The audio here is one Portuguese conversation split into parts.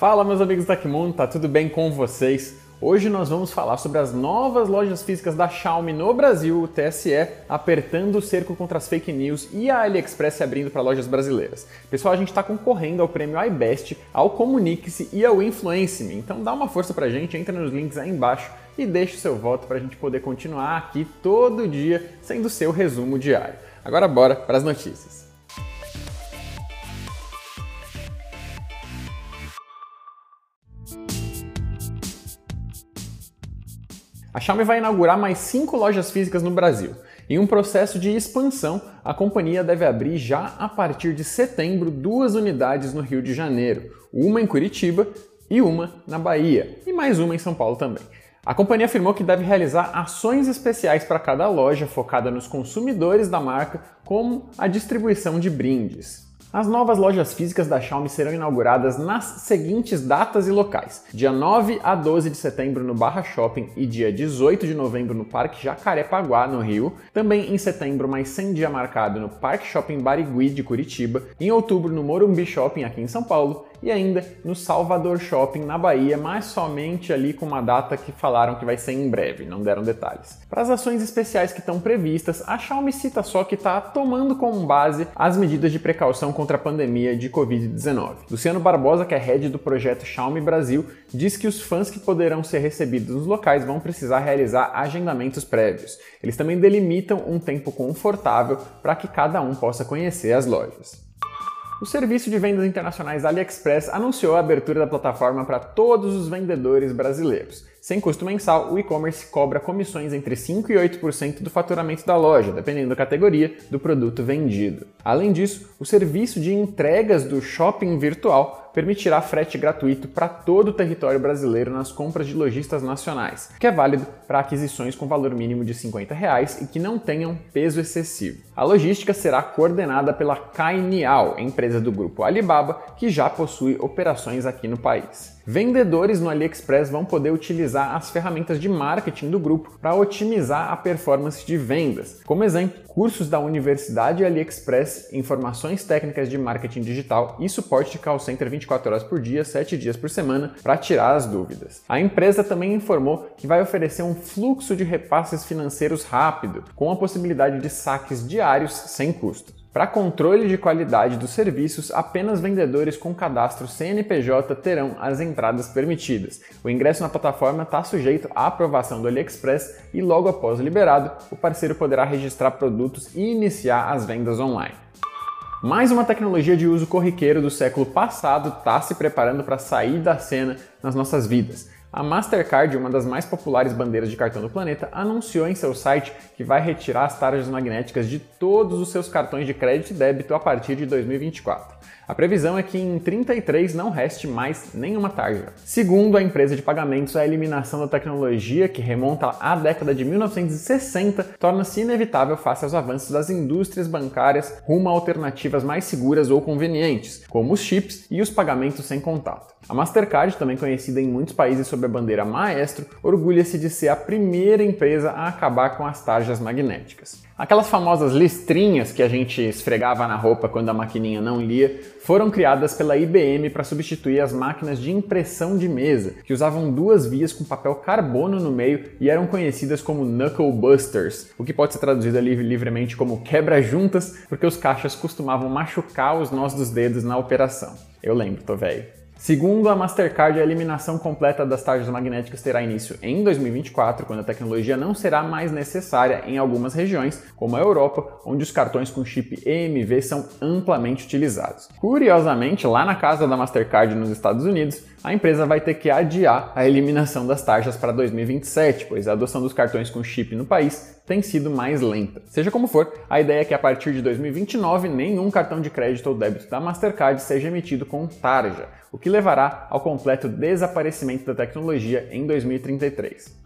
Fala meus amigos da Kimono, tá tudo bem com vocês? Hoje nós vamos falar sobre as novas lojas físicas da Xiaomi no Brasil, o TSE apertando o cerco contra as fake news e a AliExpress abrindo para lojas brasileiras. Pessoal, a gente está concorrendo ao prêmio iBest, ao Comunique-se e ao Influence-me, então dá uma força pra gente, entra nos links aí embaixo e deixa o seu voto para a gente poder continuar aqui todo dia sendo o seu resumo diário. Agora bora para as notícias. A Xiaomi vai inaugurar mais cinco lojas físicas no Brasil. Em um processo de expansão, a companhia deve abrir já a partir de setembro duas unidades no Rio de Janeiro, uma em Curitiba e uma na Bahia, e mais uma em São Paulo também. A companhia afirmou que deve realizar ações especiais para cada loja focada nos consumidores da marca, como a distribuição de brindes. As novas lojas físicas da Xiaomi serão inauguradas nas seguintes datas e locais: dia 9 a 12 de setembro no Barra Shopping e dia 18 de novembro no Parque Jacarepaguá, no Rio. Também em setembro, mais 100 dia marcado no Parque Shopping Barigui de Curitiba. Em outubro, no Morumbi Shopping aqui em São Paulo e ainda no Salvador Shopping na Bahia, mas somente ali com uma data que falaram que vai ser em breve, não deram detalhes. Para as ações especiais que estão previstas, a Xiaomi cita só que está tomando como base as medidas de precaução contra a pandemia de Covid-19. Luciano Barbosa, que é head do projeto Xiaomi Brasil, diz que os fãs que poderão ser recebidos nos locais vão precisar realizar agendamentos prévios. Eles também delimitam um tempo confortável para que cada um possa conhecer as lojas. O serviço de vendas internacionais AliExpress anunciou a abertura da plataforma para todos os vendedores brasileiros. Sem custo mensal, o e-commerce cobra comissões entre 5% e 8% do faturamento da loja, dependendo da categoria do produto vendido. Além disso, o serviço de entregas do shopping virtual permitirá frete gratuito para todo o território brasileiro nas compras de lojistas nacionais, que é válido para aquisições com valor mínimo de 50 reais e que não tenham peso excessivo. A logística será coordenada pela Cainiao, empresa do grupo Alibaba, que já possui operações aqui no país. Vendedores no AliExpress vão poder utilizar as ferramentas de marketing do grupo para otimizar a performance de vendas. Como exemplo, cursos da Universidade AliExpress, informações técnicas de marketing digital e suporte de call center 24 horas por dia, 7 dias por semana, para tirar as dúvidas. A empresa também informou que vai oferecer um fluxo de repasses financeiros rápido, com a possibilidade de saques diários sem custo. Para controle de qualidade dos serviços, apenas vendedores com cadastro CNPJ terão as entradas permitidas. O ingresso na plataforma está sujeito à aprovação do AliExpress e, logo após liberado, o parceiro poderá registrar produtos e iniciar as vendas online. Mais uma tecnologia de uso corriqueiro do século passado está se preparando para sair da cena nas nossas vidas. A Mastercard, uma das mais populares bandeiras de cartão do planeta, anunciou em seu site que vai retirar as tarjas magnéticas de todos os seus cartões de crédito e débito a partir de 2024. A previsão é que em 33 não reste mais nenhuma tarja. Segundo a empresa de pagamentos, a eliminação da tecnologia, que remonta à década de 1960, torna-se inevitável face aos avanços das indústrias bancárias rumo a alternativas mais seguras ou convenientes, como os chips e os pagamentos sem contato. A Mastercard, também conhecida em muitos países sob a bandeira Maestro, orgulha-se de ser a primeira empresa a acabar com as tarjas magnéticas. Aquelas famosas listrinhas que a gente esfregava na roupa quando a maquininha não lia foram criadas pela IBM para substituir as máquinas de impressão de mesa, que usavam duas vias com papel carbono no meio e eram conhecidas como knuckle busters, o que pode ser traduzido livremente como quebra-juntas, porque os caixas costumavam machucar os nós dos dedos na operação. Eu lembro, tô velho. Segundo a Mastercard, a eliminação completa das tarjas magnéticas terá início em 2024, quando a tecnologia não será mais necessária em algumas regiões, como a Europa, onde os cartões com chip EMV são amplamente utilizados. Curiosamente, lá na casa da Mastercard nos Estados Unidos, a empresa vai ter que adiar a eliminação das taxas para 2027, pois a adoção dos cartões com chip no país tem sido mais lenta. Seja como for, a ideia é que a partir de 2029 nenhum cartão de crédito ou débito da Mastercard seja emitido com tarja, o que levará ao completo desaparecimento da tecnologia em 2033.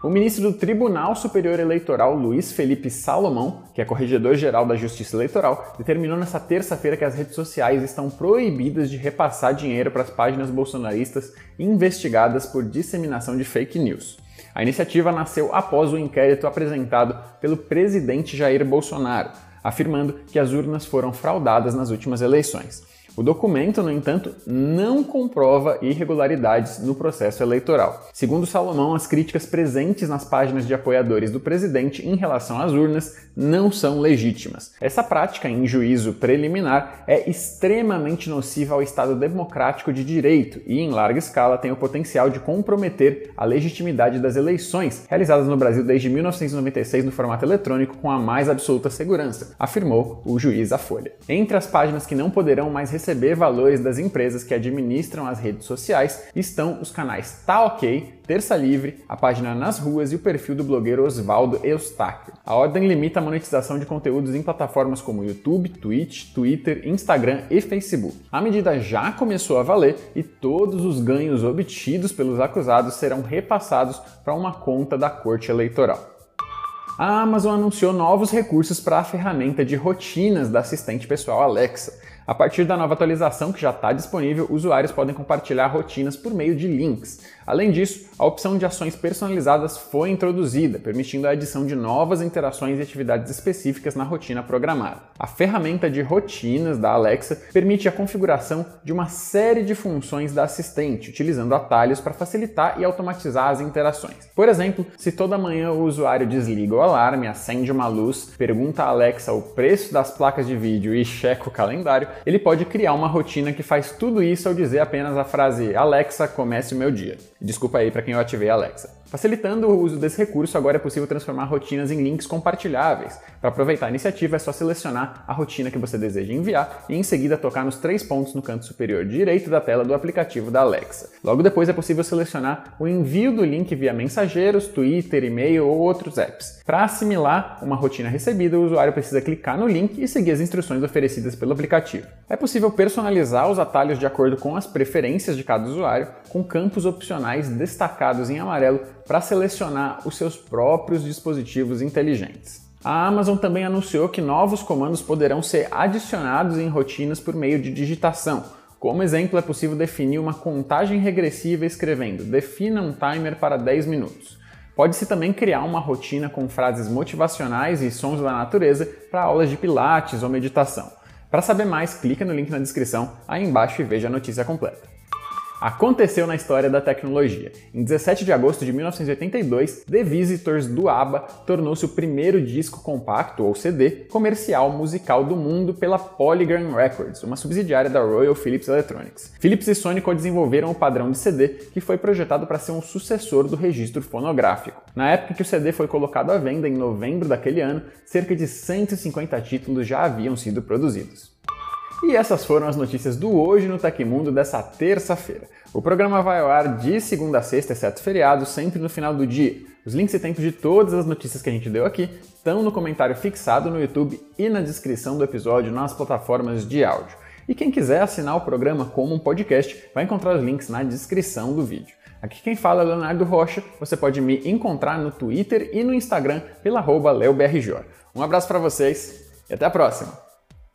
O ministro do Tribunal Superior Eleitoral, Luiz Felipe Salomão, que é corregedor-geral da Justiça Eleitoral, determinou nesta terça-feira que as redes sociais estão proibidas de repassar dinheiro para as páginas bolsonaristas investigadas por disseminação de fake news. A iniciativa nasceu após o inquérito apresentado pelo presidente Jair Bolsonaro, afirmando que as urnas foram fraudadas nas últimas eleições. O documento, no entanto, não comprova irregularidades no processo eleitoral. Segundo Salomão, as críticas presentes nas páginas de apoiadores do presidente em relação às urnas não são legítimas. Essa prática, em juízo preliminar, é extremamente nociva ao Estado democrático de direito e, em larga escala, tem o potencial de comprometer a legitimidade das eleições realizadas no Brasil desde 1996 no formato eletrônico com a mais absoluta segurança, afirmou o juiz à Folha. Entre as páginas que não poderão mais receber valores das empresas que administram as redes sociais estão os canais Tá Ok, Terça Livre, a página Nas Ruas e o perfil do blogueiro Oswaldo Eustáquio. A ordem limita a monetização de conteúdos em plataformas como YouTube, Twitch, Twitter, Instagram e Facebook. A medida já começou a valer e todos os ganhos obtidos pelos acusados serão repassados para uma conta da Corte Eleitoral. A Amazon anunciou novos recursos para a ferramenta de rotinas da assistente pessoal Alexa. A partir da nova atualização que já está disponível, usuários podem compartilhar rotinas por meio de links. Além disso, a opção de ações personalizadas foi introduzida, permitindo a adição de novas interações e atividades específicas na rotina programada. A ferramenta de rotinas da Alexa permite a configuração de uma série de funções da assistente, utilizando atalhos para facilitar e automatizar as interações. Por exemplo, se toda manhã o usuário desliga o alarme, acende uma luz, pergunta a Alexa o preço das placas de vídeo e checa o calendário, ele pode criar uma rotina que faz tudo isso ao dizer apenas a frase Alexa, comece o meu dia. Desculpa aí para quem eu ativei a Alexa. Facilitando o uso desse recurso, agora é possível transformar rotinas em links compartilháveis. Para aproveitar a iniciativa, é só selecionar a rotina que você deseja enviar e em seguida tocar nos três pontos no canto superior direito da tela do aplicativo da Alexa. Logo depois é possível selecionar o envio do link via mensageiros, Twitter, e-mail ou outros apps. Para assimilar uma rotina recebida, o usuário precisa clicar no link e seguir as instruções oferecidas pelo aplicativo. É possível personalizar os atalhos de acordo com as preferências de cada usuário, com campos opcionais destacados em amarelo para selecionar os seus próprios dispositivos inteligentes. A Amazon também anunciou que novos comandos poderão ser adicionados em rotinas por meio de digitação. Como exemplo, é possível definir uma contagem regressiva escrevendo defina um timer para 10 minutos. Pode-se também criar uma rotina com frases motivacionais e sons da natureza para aulas de pilates ou meditação. Para saber mais, clique no link na descrição aí embaixo e veja a notícia completa aconteceu na história da tecnologia. Em 17 de agosto de 1982, The Visitors do ABBA tornou-se o primeiro disco compacto, ou CD, comercial musical do mundo pela Polygram Records, uma subsidiária da Royal Philips Electronics. Philips e Sony co-desenvolveram o padrão de CD, que foi projetado para ser um sucessor do registro fonográfico. Na época que o CD foi colocado à venda, em novembro daquele ano, cerca de 150 títulos já haviam sido produzidos. E essas foram as notícias do Hoje no Tecmundo dessa terça-feira. O programa vai ao ar de segunda a sexta, exceto feriado, sempre no final do dia. Os links e tempos de todas as notícias que a gente deu aqui estão no comentário fixado no YouTube e na descrição do episódio nas plataformas de áudio. E quem quiser assinar o programa como um podcast, vai encontrar os links na descrição do vídeo. Aqui quem fala é Leonardo Rocha, você pode me encontrar no Twitter e no Instagram pela arroba Um abraço para vocês e até a próxima!